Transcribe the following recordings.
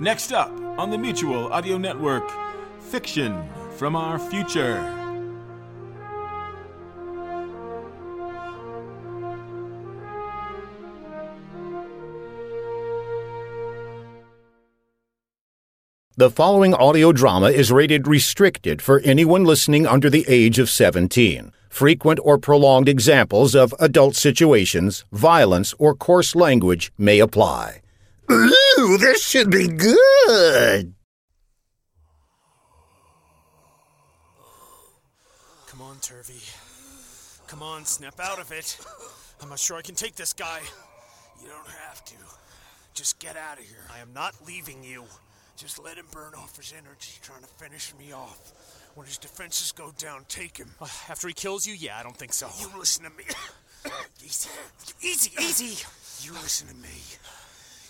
Next up on the Mutual Audio Network, Fiction from Our Future. The following audio drama is rated restricted for anyone listening under the age of 17. Frequent or prolonged examples of adult situations, violence, or coarse language may apply. Ooh, this should be good. Come on, Turvey. Come on, snap out of it. I'm not sure I can take this guy. You don't have to. Just get out of here. I am not leaving you. Just let him burn off his energy trying to finish me off. When his defenses go down, take him. Uh, After he kills you, yeah, I don't think so. You listen to me. easy. Easy, easy. You listen to me.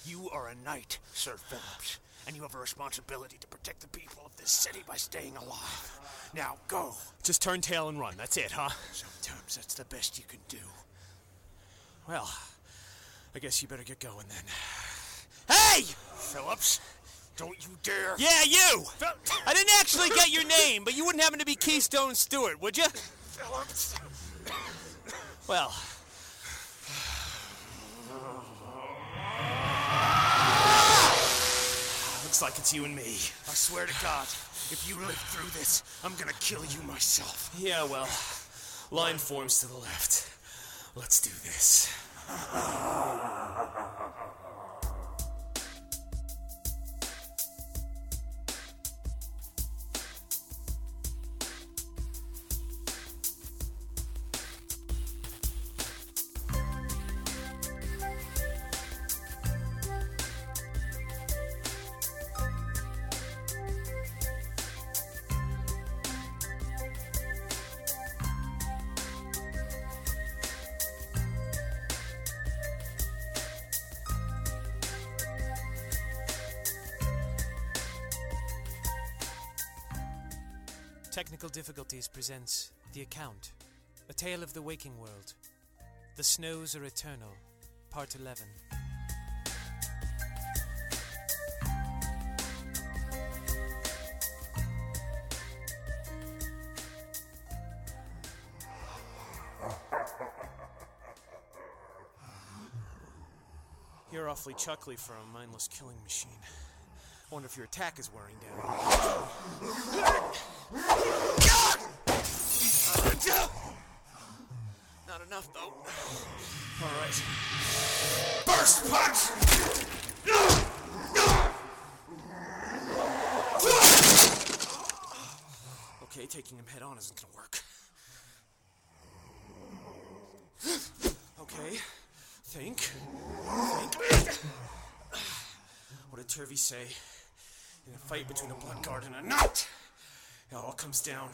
You are a knight, Sir Phillips, and you have a responsibility to protect the people of this city by staying alive. Now, go. Just turn tail and run. That's it, huh? Sometimes that's the best you can do. Well, I guess you better get going then. Hey! Phillips, don't you dare. Yeah, you! I didn't actually get your name, but you wouldn't happen to be Keystone Stewart, would you? Phillips. Well. Looks like it's you and me. I swear to God, if you live through this, I'm gonna kill you myself. Yeah, well, line forms to the left. Let's do this. Technical Difficulties presents The Account, A Tale of the Waking World. The Snows Are Eternal, Part 11. You're awfully chuckly for a mindless killing machine. Wonder if your attack is wearing down. Not enough, though. All right. Burst punch! Okay, taking him head on isn't gonna work. Okay, think. Think. What did Turvey say? In a fight between a bloodguard and a knight, it all comes down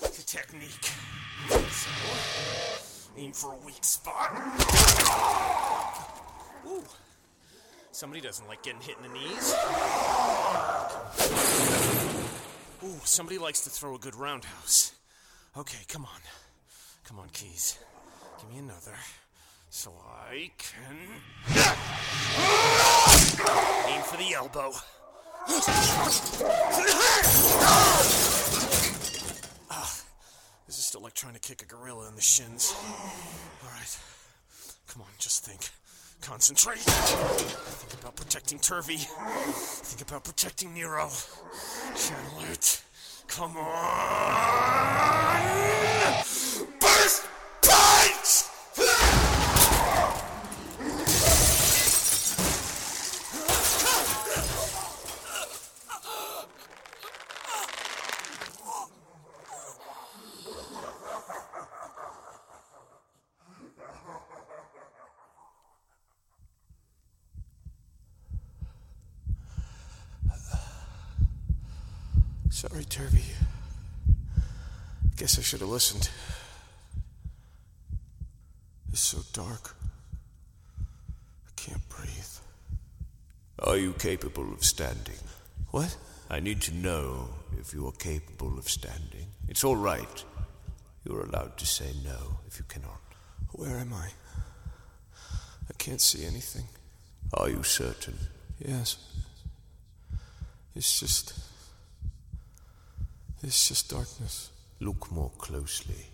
to technique. So, aim for a weak spot. Ooh. Somebody doesn't like getting hit in the knees. Ooh, somebody likes to throw a good roundhouse. Okay, come on. Come on, Keyes. Give me another. So I can. Aim for the elbow. Ah, this is still like trying to kick a gorilla in the shins. Alright. Come on, just think. Concentrate. Think about protecting Turvey. Think about protecting Nero. Channel it. Come on! Sorry, Turvey. I guess I should have listened. It's so dark. I can't breathe. Are you capable of standing? What? I need to know if you are capable of standing. It's all right. You're allowed to say no if you cannot. Where am I? I can't see anything. Are you certain? Yes. It's just. It's just darkness. Look more closely.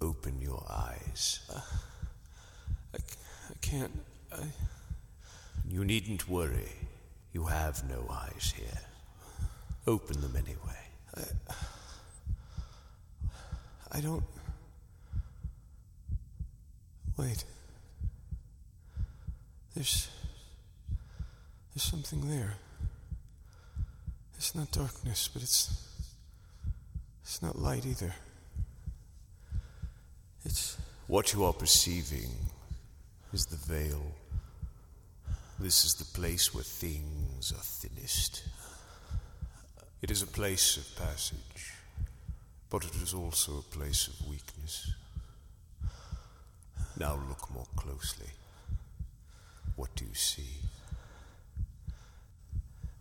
Open your eyes. Uh, I, I can't. I. You needn't worry. You have no eyes here. Open them anyway. I, I don't. Wait. There's. There's something there. It's not darkness, but it's. It's not light either. It's. What you are perceiving is the veil. This is the place where things are thinnest. It is a place of passage, but it is also a place of weakness. Now look more closely. What do you see?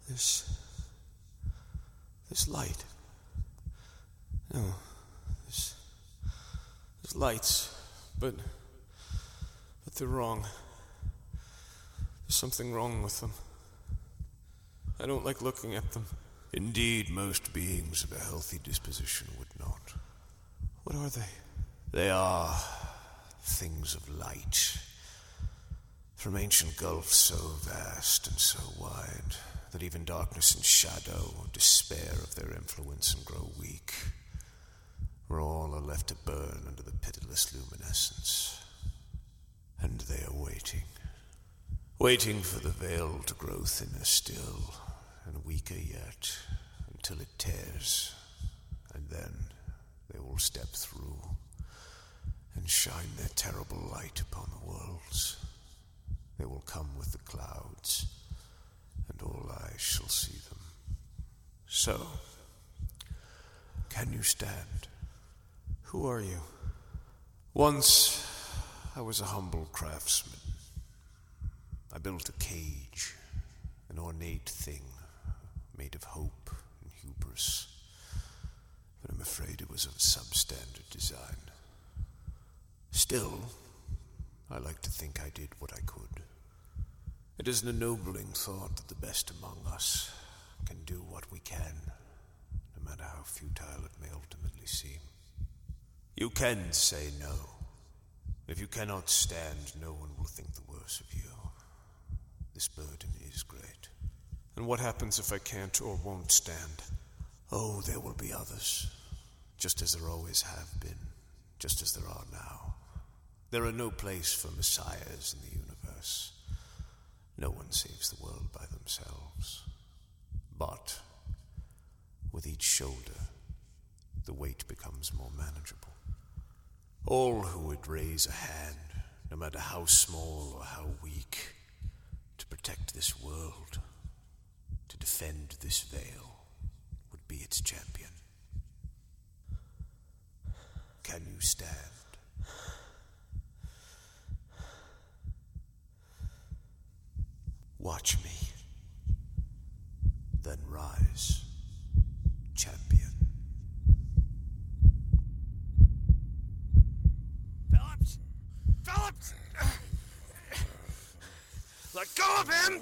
This. There's light. No. There's. There's lights, but. But they're wrong. There's something wrong with them. I don't like looking at them. Indeed, most beings of a healthy disposition would not. What are they? They are things of light. From ancient gulfs so vast and so wide that even darkness and shadow despair of their influence and grow weak, where all are left to burn under the pitiless luminescence. And they are waiting, waiting for the veil to grow thinner still and weaker yet until it tears, and then they will step through and shine their terrible light upon the worlds. They will come with the clouds, and all eyes shall see them. So, can you stand? Who are you? Once I was a humble craftsman. I built a cage, an ornate thing made of hope and hubris, but I'm afraid it was of substandard design. Still, I like to think I did what I could. It is an ennobling thought that the best among us can do what we can, no matter how futile it may ultimately seem. You can say no. If you cannot stand, no one will think the worse of you. This burden is great. And what happens if I can't or won't stand? Oh, there will be others, just as there always have been, just as there are now. There are no place for messiahs in the universe. No one saves the world by themselves. But with each shoulder, the weight becomes more manageable. All who would raise a hand, no matter how small or how weak, to protect this world, to defend this veil, would be its champion. Can you stand? Watch me. Then rise, champion. Phillips! Phillips! Let go of him!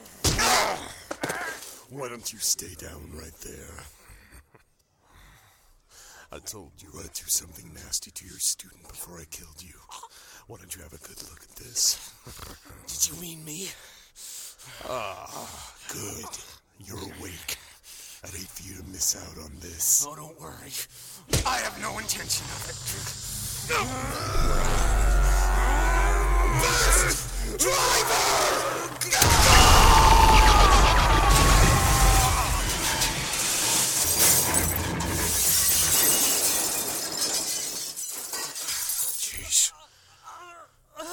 Why don't you stay down right there? I told you I'd do something nasty to your student before I killed you. Why don't you have a good look at this? Did you mean me? Ah, good. You're awake. I'd hate for you to miss out on this. Oh, don't worry. I have no intention of it. Jeez.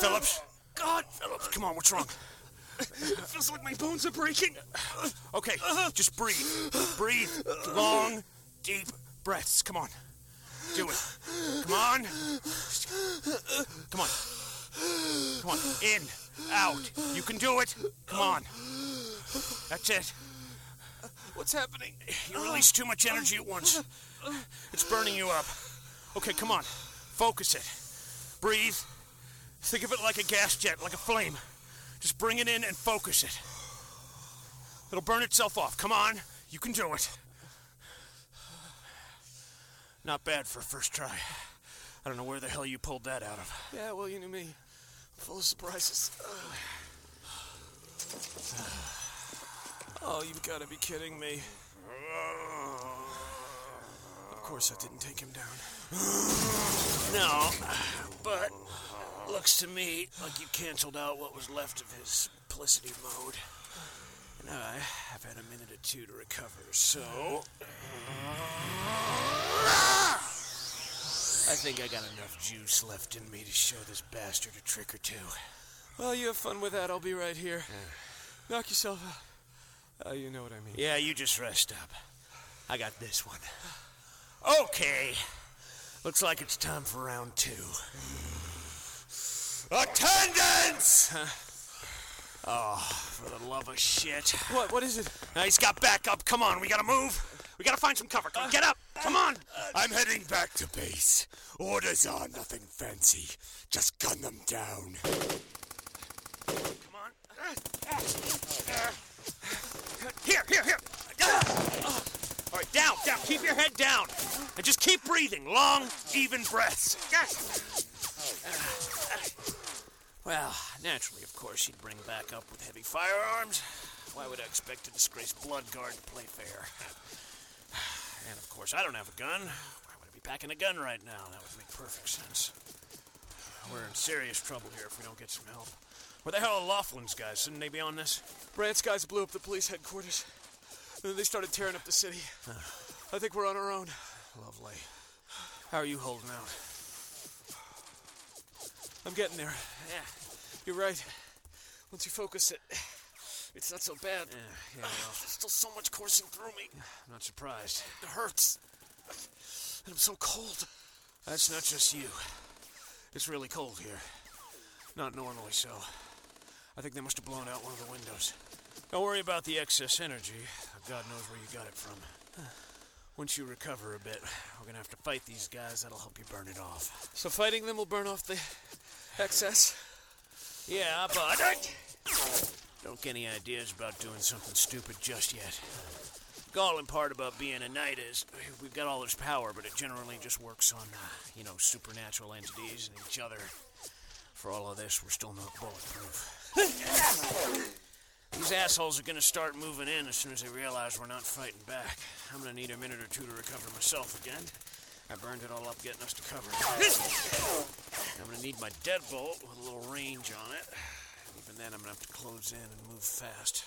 Phillips! Oh, God! Phillips, come on, what's wrong? It feels like my bones are breaking. Okay, just breathe. Breathe. Long, deep breaths. Come on. Do it. Come on. Come on. Come on. In, out. You can do it. Come on. That's it. What's happening? You release too much energy at once. It's burning you up. Okay, come on. Focus it. Breathe. Think of it like a gas jet, like a flame. Just bring it in and focus it. It'll burn itself off. Come on. You can do it. Not bad for a first try. I don't know where the hell you pulled that out of. Yeah, well, you knew me. Full of surprises. Oh, you've got to be kidding me. Of course, I didn't take him down. No, but looks to me like you canceled out what was left of his simplicity mode. And I have had a minute or two to recover, so. I think I got enough juice left in me to show this bastard a trick or two. Well, you have fun with that. I'll be right here. Knock yourself out. Uh, you know what I mean. Yeah, you just rest up. I got this one. Okay. Looks like it's time for round two. Attendance! Oh, for the love of shit. What? What is it? Now he's got backup. Come on, we gotta move. We gotta find some cover. Come on, get up. Come on. I'm heading back to base. Orders are nothing fancy. Just gun them down. Come on. Here, here, here. All right, down, down. Keep your head down. And just keep breathing. Long, even breaths. Well, naturally, of course, she'd bring back up with heavy firearms. Why would I expect a disgraced blood guard to play fair? And of course, I don't have a gun. Why would I be packing a gun right now? That would make perfect sense. We're in serious trouble here if we don't get some help. Where the hell are Laughlin's guys? Shouldn't they be on this? Brant's guys blew up the police headquarters. And then they started tearing up the city. I think we're on our own. Lovely. How are you holding out? I'm getting there. Yeah, You're right. Once you focus it, it's not so bad. yeah, yeah. Well, There's still so much coursing through me. I'm not surprised. It hurts. And I'm so cold. That's not just you. It's really cold here. Not normally so. I think they must have blown out one of the windows. Don't worry about the excess energy. God knows where you got it from. Once you recover a bit, we're gonna have to fight these guys. That'll help you burn it off. So fighting them will burn off the excess. Yeah, but don't get any ideas about doing something stupid just yet. The Galling part about being a knight is we've got all this power, but it generally just works on, uh, you know, supernatural entities and each other. For all of this, we're still not bulletproof. These assholes are gonna start moving in as soon as they realize we're not fighting back. I'm gonna need a minute or two to recover myself again. I burned it all up getting us to cover. I'm gonna need my deadbolt with a little range on it. Even then, I'm gonna have to close in and move fast.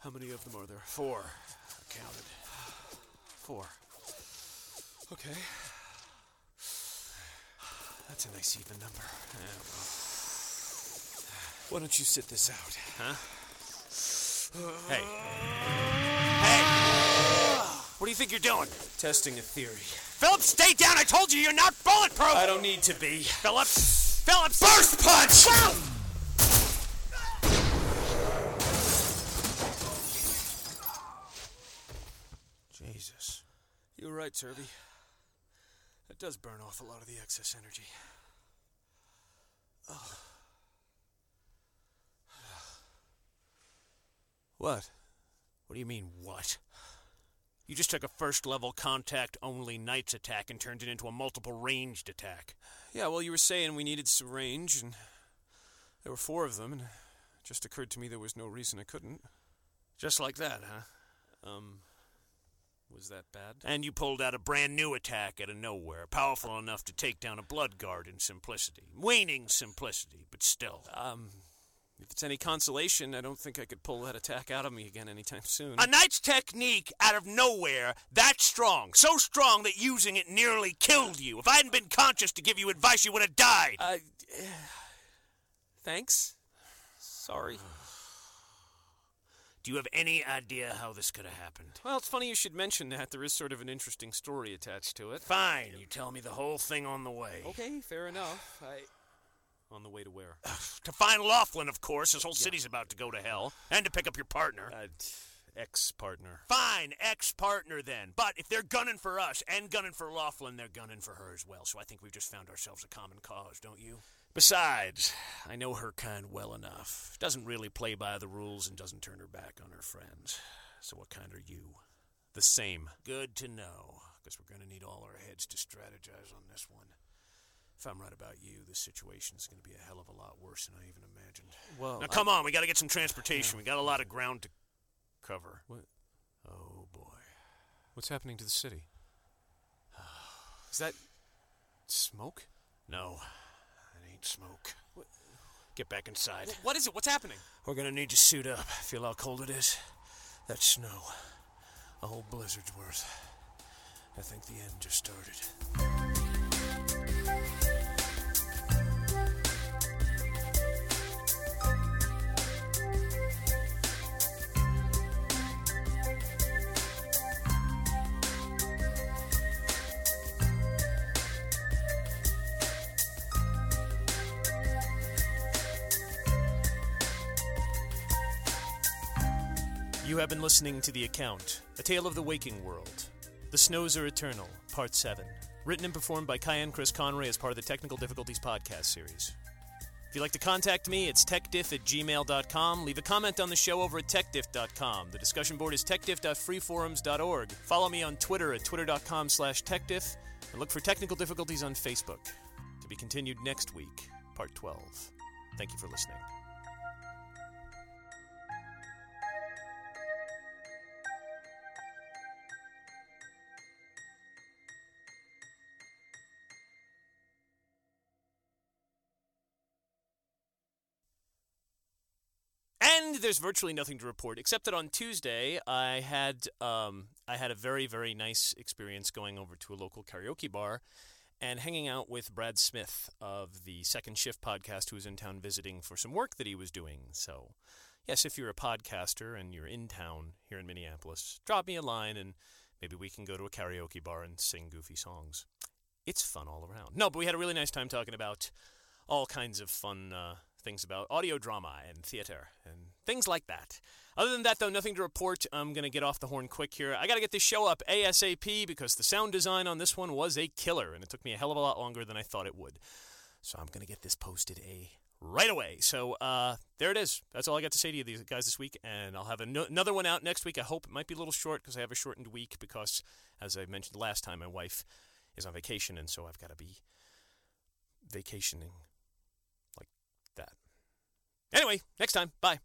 How many of them are there? Four. I counted. Four. Okay. That's a nice even number. Yeah, well, Why don't you sit this out? huh? Hey. Hey! What do you think you're doing? Testing a theory. Phillips, stay down! I told you you're not bulletproof! I don't need to be. Phillips! Phillips! Burst punch! Jesus. You're right, Turvey. It does burn off a lot of the excess energy. Oh. What? What do you mean, what? You just took a first level contact only Knights attack and turned it into a multiple ranged attack. Yeah, well, you were saying we needed some range, and there were four of them, and it just occurred to me there was no reason I couldn't. Just like that, huh? Um, was that bad? And you pulled out a brand new attack out of nowhere, powerful enough to take down a blood guard in simplicity. Waning simplicity, but still. Um, if it's any consolation, I don't think I could pull that attack out of me again anytime soon. A knight's technique out of nowhere, that strong. So strong that using it nearly killed you. If I hadn't been conscious to give you advice, you would have died. Uh, thanks. Sorry. Do you have any idea how this could have happened? Well, it's funny you should mention that. There is sort of an interesting story attached to it. Fine, you tell me the whole thing on the way. Okay, fair enough. I. On the way to where? To find Laughlin, of course. His whole city's about to go to hell. And to pick up your partner. Uh, ex partner. Fine, ex partner then. But if they're gunning for us and gunning for Laughlin, they're gunning for her as well. So I think we've just found ourselves a common cause, don't you? Besides, I know her kind well enough. Doesn't really play by the rules and doesn't turn her back on her friends. So, what kind are you? The same. Good to know, because we're going to need all our heads to strategize on this one. If I'm right about you, this situation is going to be a hell of a lot worse than I even imagined. Well, now, I- come on, we got to get some transportation. We got a lot of ground to cover. What? Oh, boy. What's happening to the city? Is that smoke? No, it ain't smoke. Get back inside. What is it? What's happening? We're gonna need to suit up. Feel how cold it is? That snow. A whole blizzard's worth. I think the end just started. You have been listening to The Account, A Tale of the Waking World. The Snows Are Eternal, Part 7. Written and performed by Kyan Chris Conray as part of the Technical Difficulties podcast series. If you'd like to contact me, it's techdiff at gmail.com. Leave a comment on the show over at techdiff.com. The discussion board is techdiff.freeforums.org. Follow me on Twitter at twitter.com slash techdiff. And look for Technical Difficulties on Facebook. To be continued next week, Part 12. Thank you for listening. There's virtually nothing to report except that on Tuesday I had um, I had a very very nice experience going over to a local karaoke bar and hanging out with Brad Smith of the Second Shift podcast, who was in town visiting for some work that he was doing. So, yes, if you're a podcaster and you're in town here in Minneapolis, drop me a line and maybe we can go to a karaoke bar and sing goofy songs. It's fun all around. No, but we had a really nice time talking about all kinds of fun uh, things about audio drama and theater and things like that. Other than that, though, nothing to report. I'm going to get off the horn quick here. I got to get this show up ASAP because the sound design on this one was a killer, and it took me a hell of a lot longer than I thought it would. So I'm going to get this posted a right away. So uh, there it is. That's all I got to say to you these guys this week, and I'll have ano- another one out next week. I hope it might be a little short because I have a shortened week because, as I mentioned last time, my wife is on vacation, and so I've got to be vacationing. Anyway, next time. Bye.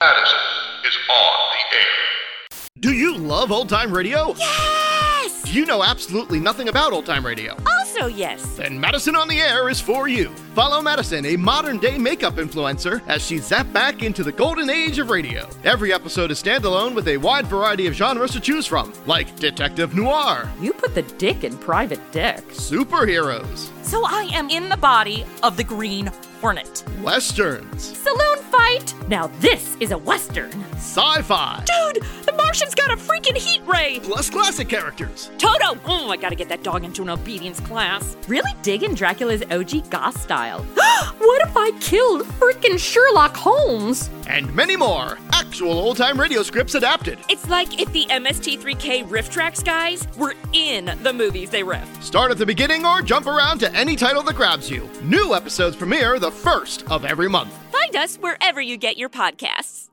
Madison is on the air. Do you love old time radio? Yes! Do you know absolutely nothing about old time radio? Oh, Also, yes. Then Madison on the Air is for you. Follow Madison, a modern day makeup influencer, as she zapped back into the golden age of radio. Every episode is standalone with a wide variety of genres to choose from, like detective noir, You put the dick in private dick. superheroes, So I am in the body of the Green Hornet. westerns, Saloon fight! Now this is a Western. sci fi, Dude, the Martian's got a freaking heat ray! plus classic characters. Toto! Oh, I gotta get that dog into an obedience class. Really digging Dracula's OG goth style. what if I killed freaking Sherlock Holmes? And many more. Actual old time radio scripts adapted. It's like if the MST3K RiffTrax guys were in the movies they riff. Start at the beginning or jump around to any title that grabs you. New episodes premiere the first of every month. Find us wherever you get your podcasts.